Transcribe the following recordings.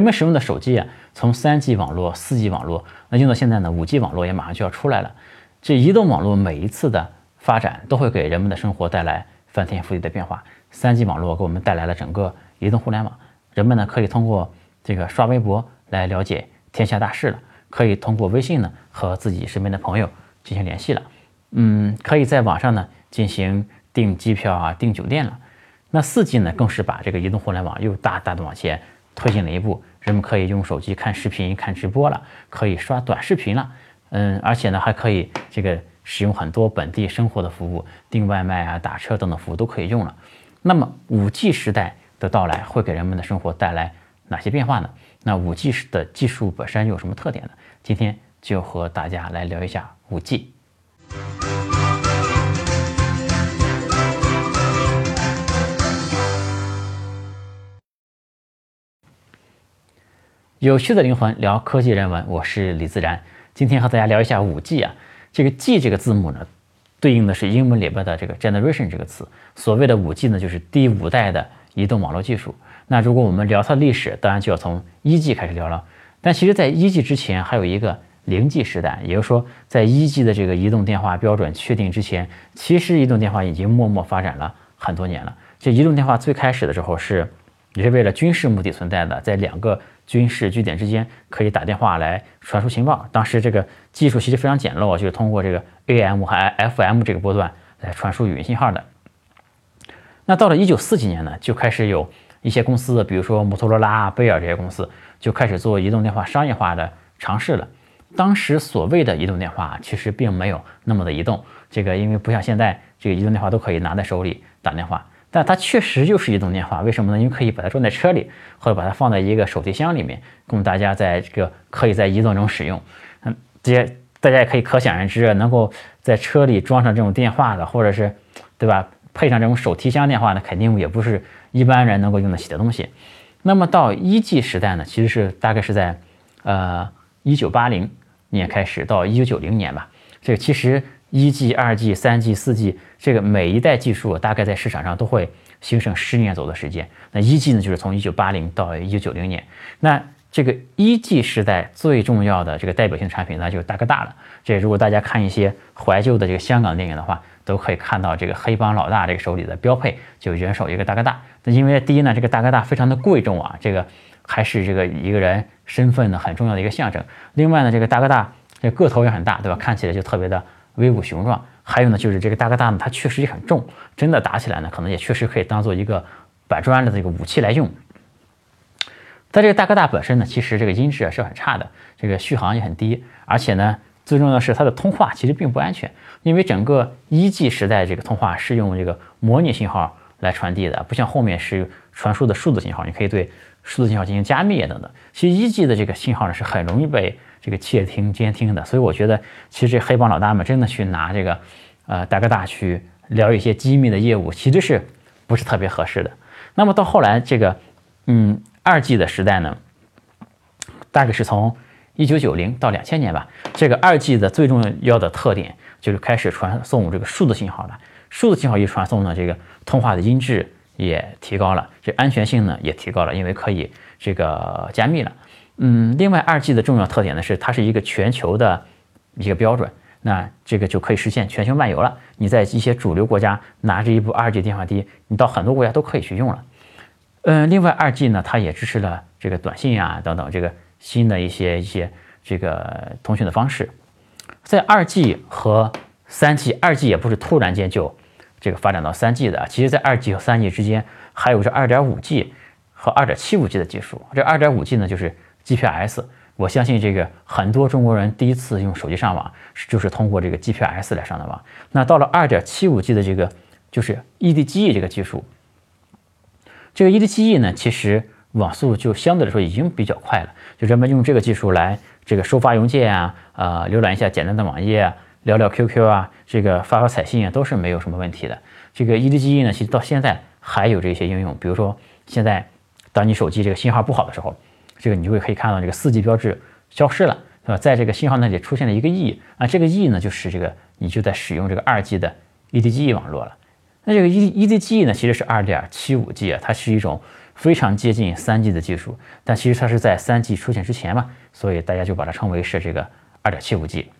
人们使用的手机啊，从 3G 网络、4G 网络，那用到现在呢，5G 网络也马上就要出来了。这移动网络每一次的发展，都会给人们的生活带来翻天覆地的变化。3G 网络给我们带来了整个移动互联网，人们呢可以通过这个刷微博来了解天下大事了，可以通过微信呢和自己身边的朋友进行联系了，嗯，可以在网上呢进行订机票啊、订酒店了。那 4G 呢，更是把这个移动互联网又大大的往前推进了一步，人们可以用手机看视频、看直播了，可以刷短视频了，嗯，而且呢还可以这个使用很多本地生活的服务，订外卖啊、打车等等服务都可以用了。那么五 G 时代的到来会给人们的生活带来哪些变化呢？那五 G 的技术本身有什么特点呢？今天就和大家来聊一下五 G。有趣的灵魂聊科技人文，我是李自然。今天和大家聊一下 5G 啊，这个 G 这个字母呢，对应的是英文里边的这个 generation 这个词。所谓的 5G 呢，就是第五代的移动网络技术。那如果我们聊它的历史，当然就要从一 G 开始聊了。但其实，在一 G 之前，还有一个零 G 时代，也就是说，在一 G 的这个移动电话标准确定之前，其实移动电话已经默默发展了很多年了。这移动电话最开始的时候是也是为了军事目的存在的，在两个军事据点之间可以打电话来传输情报。当时这个技术其实非常简陋，就是通过这个 AM 和 FM 这个波段来传输语音信号的。那到了一九四几年呢，就开始有一些公司，比如说摩托罗拉、贝尔这些公司，就开始做移动电话商业化的尝试了。当时所谓的移动电话其实并没有那么的移动，这个因为不像现在这个移动电话都可以拿在手里打电话。但它确实就是移动电话，为什么呢？因为可以把它装在车里，或者把它放在一个手提箱里面，供大家在这个可以在移动中使用。嗯，这些大家也可以可想而知，能够在车里装上这种电话的，或者是，对吧？配上这种手提箱电话呢，肯定也不是一般人能够用得起的东西。那么到一 G 时代呢，其实是大概是在呃一九八零年开始到一九九零年吧。这个其实。一 G、二 G、三 G、四 G，这个每一代技术大概在市场上都会兴盛十年左右的时间。那一 G 呢，就是从一九八零到一九九零年。那这个一 G 时代最重要的这个代表性产品，那就是大哥大了。这如果大家看一些怀旧的这个香港电影的话，都可以看到这个黑帮老大这个手里的标配就人手一个大哥大。那因为第一呢，这个大哥大非常的贵重啊，这个还是这个一个人身份呢很重要的一个象征。另外呢，这个大哥大这个头也很大，对吧？看起来就特别的。威武雄壮，还有呢，就是这个大哥大呢，它确实也很重，真的打起来呢，可能也确实可以当做一个板砖的这个武器来用。在这个大哥大本身呢，其实这个音质啊是很差的，这个续航也很低，而且呢，最重要的是它的通话其实并不安全，因为整个一 G 时代这个通话是用这个模拟信号来传递的，不像后面是传输的数字信号，你可以对数字信号进行加密等等。其实一 G 的这个信号呢是很容易被。这个窃听监听的，所以我觉得其实这黑帮老大们真的去拿这个，呃，大哥大去聊一些机密的业务，其实是不是特别合适的。那么到后来这个，嗯，二 G 的时代呢，大概是从一九九零到两千年吧。这个二 G 的最重要的特点就是开始传送这个数字信号了。数字信号一传送呢，这个通话的音质也提高了，这安全性呢也提高了，因为可以这个加密了。嗯，另外二 G 的重要特点呢是它是一个全球的一个标准，那这个就可以实现全球漫游了。你在一些主流国家拿着一部二 G 电话机，你到很多国家都可以去用了。嗯，另外二 G 呢，它也支持了这个短信啊等等这个新的一些一些这个通讯的方式。在二 G 和三 G，二 G 也不是突然间就这个发展到三 G 的，其实在二 G 和三 G 之间还有这二点五 G 和二点七五 G 的技术。这二点五 G 呢就是 GPS，我相信这个很多中国人第一次用手机上网就是通过这个 GPS 来上的网。那到了 2.75G 的这个就是 EDGE 这个技术，这个 EDGE 呢，其实网速就相对来说已经比较快了。就人们用这个技术来这个收发邮件啊，呃，浏览一下简单的网页啊，聊聊 QQ 啊，这个发发彩信啊，都是没有什么问题的。这个 EDGE 呢，其实到现在还有这些应用，比如说现在当你手机这个信号不好的时候。这个你就会可以看到这个四 G 标志消失了，对吧？在这个信号那里出现了一个 E 啊，这个 E 呢就是这个你就在使用这个二 G 的 EDGE 网络了。那这个 E EDGE 呢其实是二点七五 G 啊，它是一种非常接近三 G 的技术，但其实它是在三 G 出现之前嘛，所以大家就把它称为是这个二点七五 G。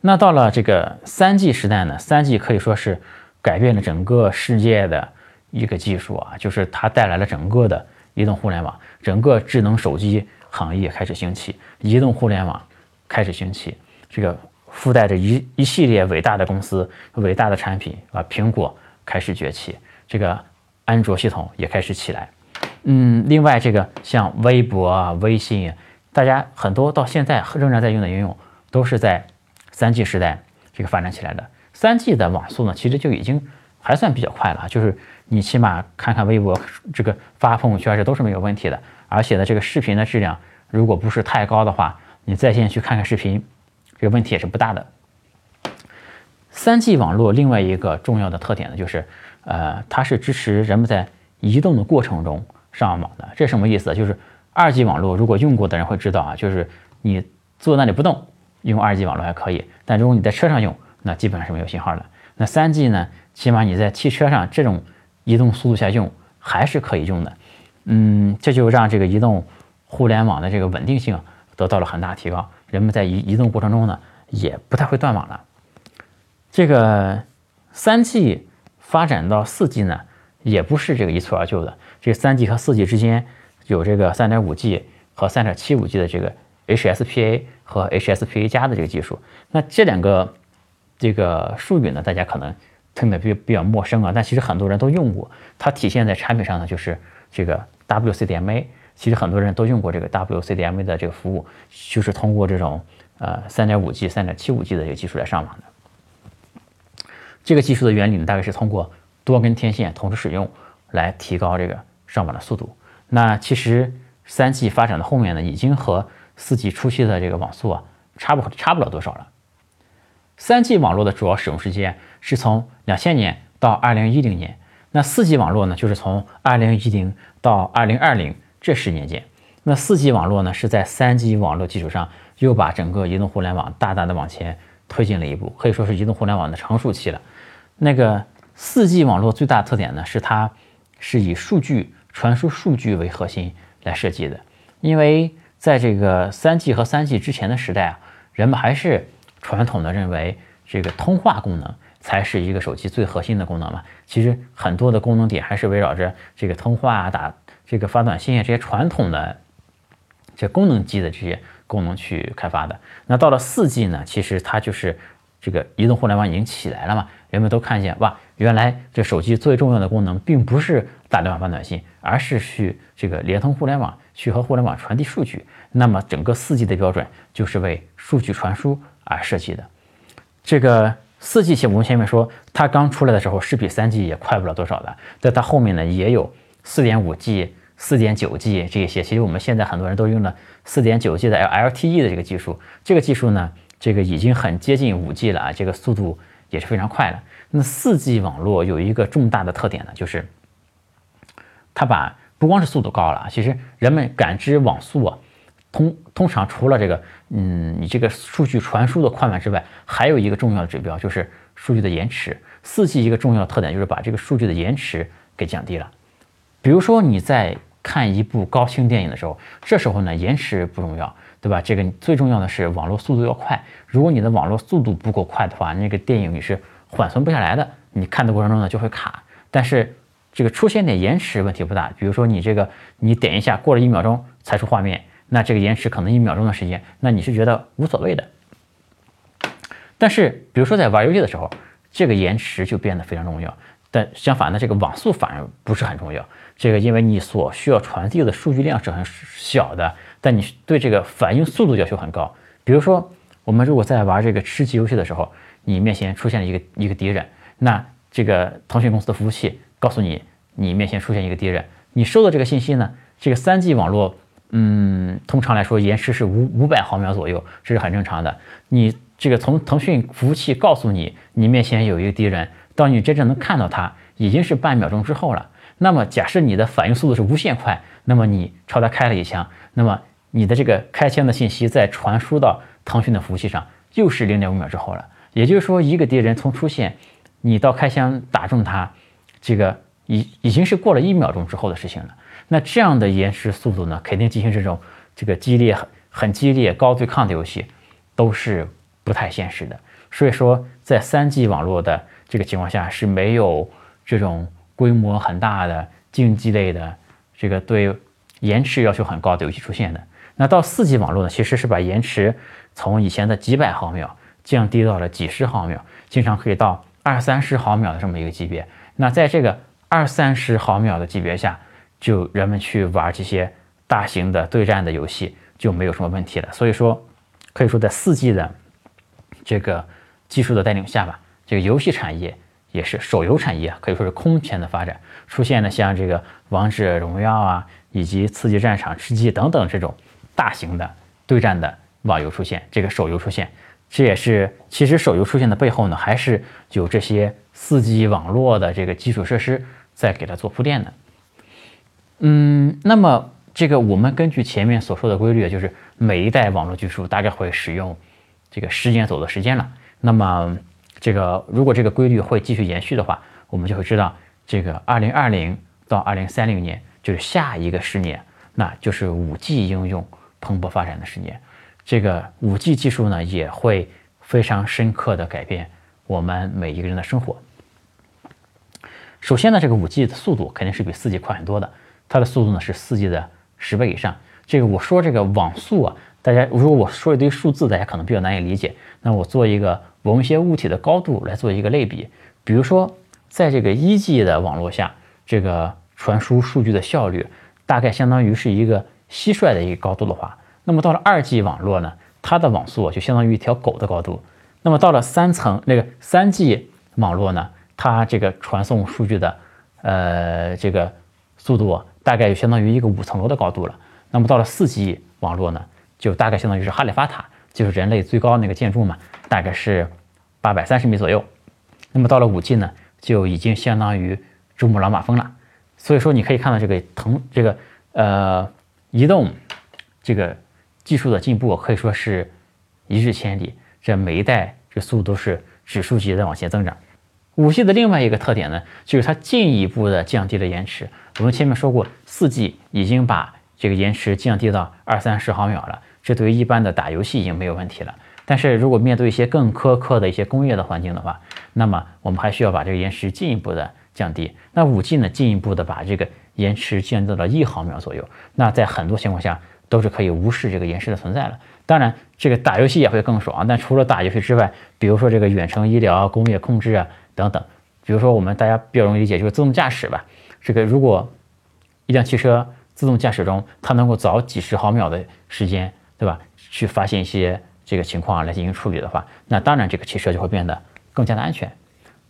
那到了这个三 G 时代呢，三 G 可以说是改变了整个世界的一个技术啊，就是它带来了整个的移动互联网，整个智能手机行业开始兴起，移动互联网开始兴起，这个附带着一一系列伟大的公司、伟大的产品啊，苹果开始崛起，这个安卓系统也开始起来。嗯，另外这个像微博啊、微信，大家很多到现在仍然在用的应用，都是在。三 G 时代这个发展起来的，三 G 的网速呢，其实就已经还算比较快了，就是你起码看看微博，这个发朋友圈这都是没有问题的。而且呢，这个视频的质量如果不是太高的话，你在线去看看视频，这个问题也是不大的。三 G 网络另外一个重要的特点呢，就是呃，它是支持人们在移动的过程中上网的。这什么意思？就是二 G 网络如果用过的人会知道啊，就是你坐那里不动。用二 G 网络还可以，但如果你在车上用，那基本上是没有信号的。那三 G 呢？起码你在汽车上这种移动速度下用还是可以用的。嗯，这就让这个移动互联网的这个稳定性得到了很大提高，人们在移移动过程中呢也不太会断网了。这个三 G 发展到四 G 呢，也不是这个一蹴而就的。这三 G 和四 G 之间有这个三点五 G 和三点七五 G 的这个 HSPA。和 HSPA 加的这个技术，那这两个这个术语呢，大家可能听得比比较陌生啊，但其实很多人都用过。它体现在产品上呢，就是这个 WCDMA。其实很多人都用过这个 WCDMA 的这个服务，就是通过这种呃 3.5G、3.75G 的这个技术来上网的。这个技术的原理呢，大概是通过多根天线同时使用来提高这个上网的速度。那其实 3G 发展的后面呢，已经和四 G 初期的这个网速啊，差不差不了多少了。三 G 网络的主要使用时间是从两千年到二零一零年，那四 G 网络呢，就是从二零一零到二零二零这十年间。那四 G 网络呢，是在三 G 网络基础上又把整个移动互联网大大的往前推进了一步，可以说是移动互联网的成熟期了。那个四 G 网络最大的特点呢，是它是以数据传输数据为核心来设计的，因为。在这个三 G 和三 G 之前的时代啊，人们还是传统的认为这个通话功能才是一个手机最核心的功能嘛。其实很多的功能点还是围绕着这个通话啊、打这个发短信啊这些传统的这功能机的这些功能去开发的。那到了四 G 呢，其实它就是这个移动互联网已经起来了嘛，人们都看见哇，原来这手机最重要的功能并不是打电话发短信，而是去这个联通互联网。去和互联网传递数据，那么整个四 G 的标准就是为数据传输而设计的。这个四 G 其实我们前面说，它刚出来的时候是比三 G 也快不了多少的，在它后面呢也有四点五 G、四点九 G 这些。其实我们现在很多人都用了四点九 G 的 LTE 的这个技术，这个技术呢，这个已经很接近五 G 了啊，这个速度也是非常快了。那四 G 网络有一个重大的特点呢，就是它把不光是速度高了，其实人们感知网速啊，通通常除了这个，嗯，你这个数据传输的快慢之外，还有一个重要的指标就是数据的延迟。四 G 一个重要的特点就是把这个数据的延迟给降低了。比如说你在看一部高清电影的时候，这时候呢延迟不重要，对吧？这个最重要的是网络速度要快。如果你的网络速度不够快的话，那个电影你是缓存不下来的，你看的过程中呢就会卡。但是这个出现点延迟问题不大，比如说你这个你点一下过了一秒钟才出画面，那这个延迟可能一秒钟的时间，那你是觉得无所谓的。但是比如说在玩游戏的时候，这个延迟就变得非常重要。但相反呢，这个网速反而不是很重要。这个因为你所需要传递的数据量是很小的，但你对这个反应速度要求很高。比如说我们如果在玩这个吃鸡游戏的时候，你面前出现了一个一个敌人，那这个腾讯公司的服务器。告诉你，你面前出现一个敌人，你收到这个信息呢？这个三 G 网络，嗯，通常来说延迟是五五百毫秒左右，这是很正常的。你这个从腾讯服务器告诉你，你面前有一个敌人，到你真正能看到他，已经是半秒钟之后了。那么假设你的反应速度是无限快，那么你朝他开了一枪，那么你的这个开枪的信息再传输到腾讯的服务器上，又是零点五秒之后了。也就是说，一个敌人从出现，你到开枪打中他。这个已已经是过了一秒钟之后的事情了。那这样的延迟速度呢，肯定进行这种这个激烈很很激烈高对抗的游戏，都是不太现实的。所以说，在三 G 网络的这个情况下是没有这种规模很大的竞技类的这个对延迟要求很高的游戏出现的。那到四 G 网络呢，其实是把延迟从以前的几百毫秒降低到了几十毫秒，经常可以到二三十毫秒的这么一个级别。那在这个二三十毫秒的级别下，就人们去玩这些大型的对战的游戏就没有什么问题了。所以说，可以说在四 G 的这个技术的带领下吧，这个游戏产业也是手游产业可以说是空前的发展，出现了像这个王者荣耀啊，以及刺激战场、吃鸡等等这种大型的对战的网游出现，这个手游出现，这也是其实手游出现的背后呢，还是有这些四 G 网络的这个基础设施在给它做铺垫的。嗯，那么这个我们根据前面所说的规律，就是每一代网络技术大概会使用这个十年左右的时间了。那么这个如果这个规律会继续延续的话，我们就会知道，这个二零二零到二零三零年就是下一个十年，那就是五 G 应用蓬勃发展的十年。这个五 G 技术呢，也会非常深刻的改变我们每一个人的生活。首先呢，这个五 G 的速度肯定是比四 G 快很多的。它的速度呢是四 G 的十倍以上。这个我说这个网速啊，大家如果我说一堆数字，大家可能比较难以理解。那我做一个某一些物体的高度来做一个类比。比如说，在这个一 G 的网络下，这个传输数据的效率大概相当于是一个蟋蟀的一个高度的话，那么到了二 G 网络呢，它的网速就相当于一条狗的高度。那么到了三层那个三 G 网络呢，它这个传送数据的呃这个速度。大概就相当于一个五层楼的高度了。那么到了四 G 网络呢，就大概相当于是哈利法塔，就是人类最高那个建筑嘛，大概是八百三十米左右。那么到了五 G 呢，就已经相当于珠穆朗玛峰了。所以说你可以看到这个腾这个呃移动这个技术的进步可以说是一日千里，这每一代这速度都是指数级的往前增长。五 G 的另外一个特点呢，就是它进一步的降低了延迟。我们前面说过，四 G 已经把这个延迟降低到二三十毫秒了，这对于一般的打游戏已经没有问题了。但是如果面对一些更苛刻的一些工业的环境的话，那么我们还需要把这个延迟进一步的降低。那五 G 呢，进一步的把这个延迟降低到了一毫秒左右。那在很多情况下都是可以无视这个延迟的存在了。当然，这个打游戏也会更爽。但除了打游戏之外，比如说这个远程医疗、工业控制啊等等，比如说我们大家比较容易理解就是自动驾驶吧。这个如果一辆汽车自动驾驶中，它能够早几十毫秒的时间，对吧？去发现一些这个情况来进行处理的话，那当然这个汽车就会变得更加的安全。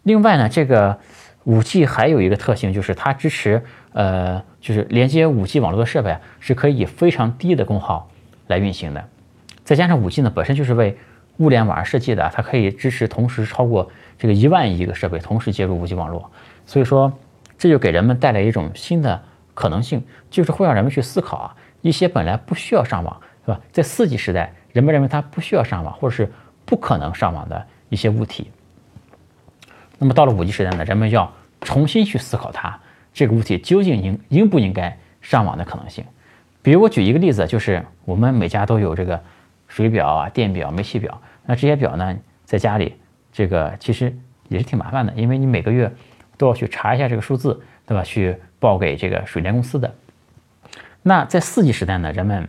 另外呢，这个五 G 还有一个特性，就是它支持呃，就是连接五 G 网络的设备，是可以以非常低的功耗来运行的。再加上五 G 呢本身就是为物联网设计的，它可以支持同时超过这个一万亿个设备同时接入五 G 网络，所以说。这就给人们带来一种新的可能性，就是会让人们去思考啊，一些本来不需要上网，是吧？在四 G 时代，人们认为它不需要上网，或者是不可能上网的一些物体。那么到了五 G 时代呢，人们要重新去思考它这个物体究竟应应不应该上网的可能性。比如我举一个例子，就是我们每家都有这个水表啊、电表、煤气表，那这些表呢，在家里这个其实也是挺麻烦的，因为你每个月。都要去查一下这个数字，对吧？去报给这个水电公司的。那在四 G 时代呢，人们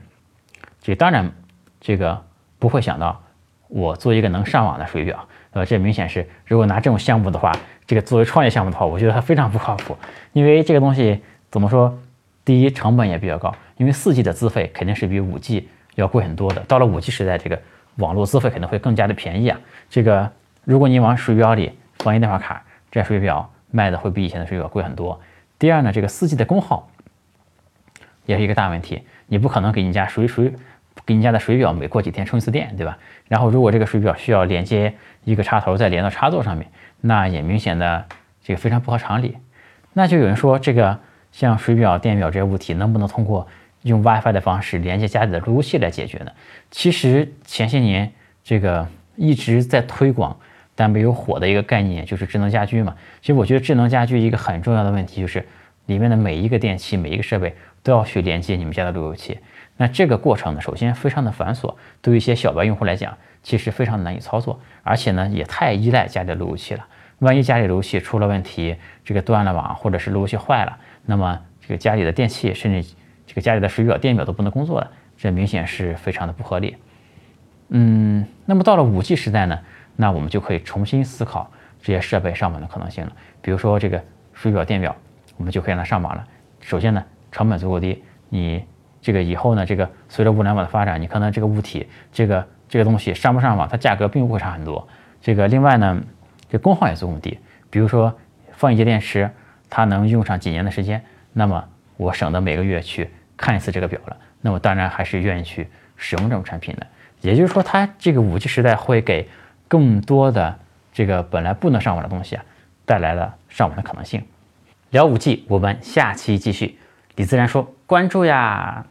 这当然这个不会想到我做一个能上网的水表，对吧？这明显是如果拿这种项目的话，这个作为创业项目的话，我觉得它非常不靠谱。因为这个东西怎么说？第一，成本也比较高，因为四 G 的资费肯定是比五 G 要贵很多的。到了五 G 时代，这个网络资费可能会更加的便宜啊。这个如果你往水表里放一电话卡，这水表。卖的会比以前的水表贵很多。第二呢，这个四 G 的功耗也是一个大问题。你不可能给你家水水给你家的水表每过几天充一次电，对吧？然后如果这个水表需要连接一个插头再连到插座上面，那也明显的这个非常不合常理。那就有人说，这个像水表、电表这些物体能不能通过用 WiFi 的方式连接家里的路由器来解决呢？其实前些年这个一直在推广但没有火的一个概念，就是智能家居嘛。其实我觉得智能家居一个很重要的问题就是，里面的每一个电器、每一个设备都要去连接你们家的路由器。那这个过程呢，首先非常的繁琐，对于一些小白用户来讲，其实非常难以操作，而且呢，也太依赖家里的路由器了。万一家里路由器出了问题，这个断了网，或者是路由器坏了，那么这个家里的电器，甚至这个家里的水表、电表都不能工作了，这明显是非常的不合理。嗯，那么到了五 G 时代呢，那我们就可以重新思考这些设备上网的可能性了。比如说这个水表、电表，我们就可以让它上网了。首先呢，成本足够低，你这个以后呢，这个随着物联网的发展，你可能这个物体，这个这个东西上不上网，它价格并不会差很多。这个另外呢。这功耗也足够低，比如说放一节电池，它能用上几年的时间，那么我省得每个月去看一次这个表了，那我当然还是愿意去使用这种产品的。也就是说，它这个五 G 时代会给更多的这个本来不能上网的东西啊，带来了上网的可能性。聊五 G，我们下期继续。李自然说：“关注呀。”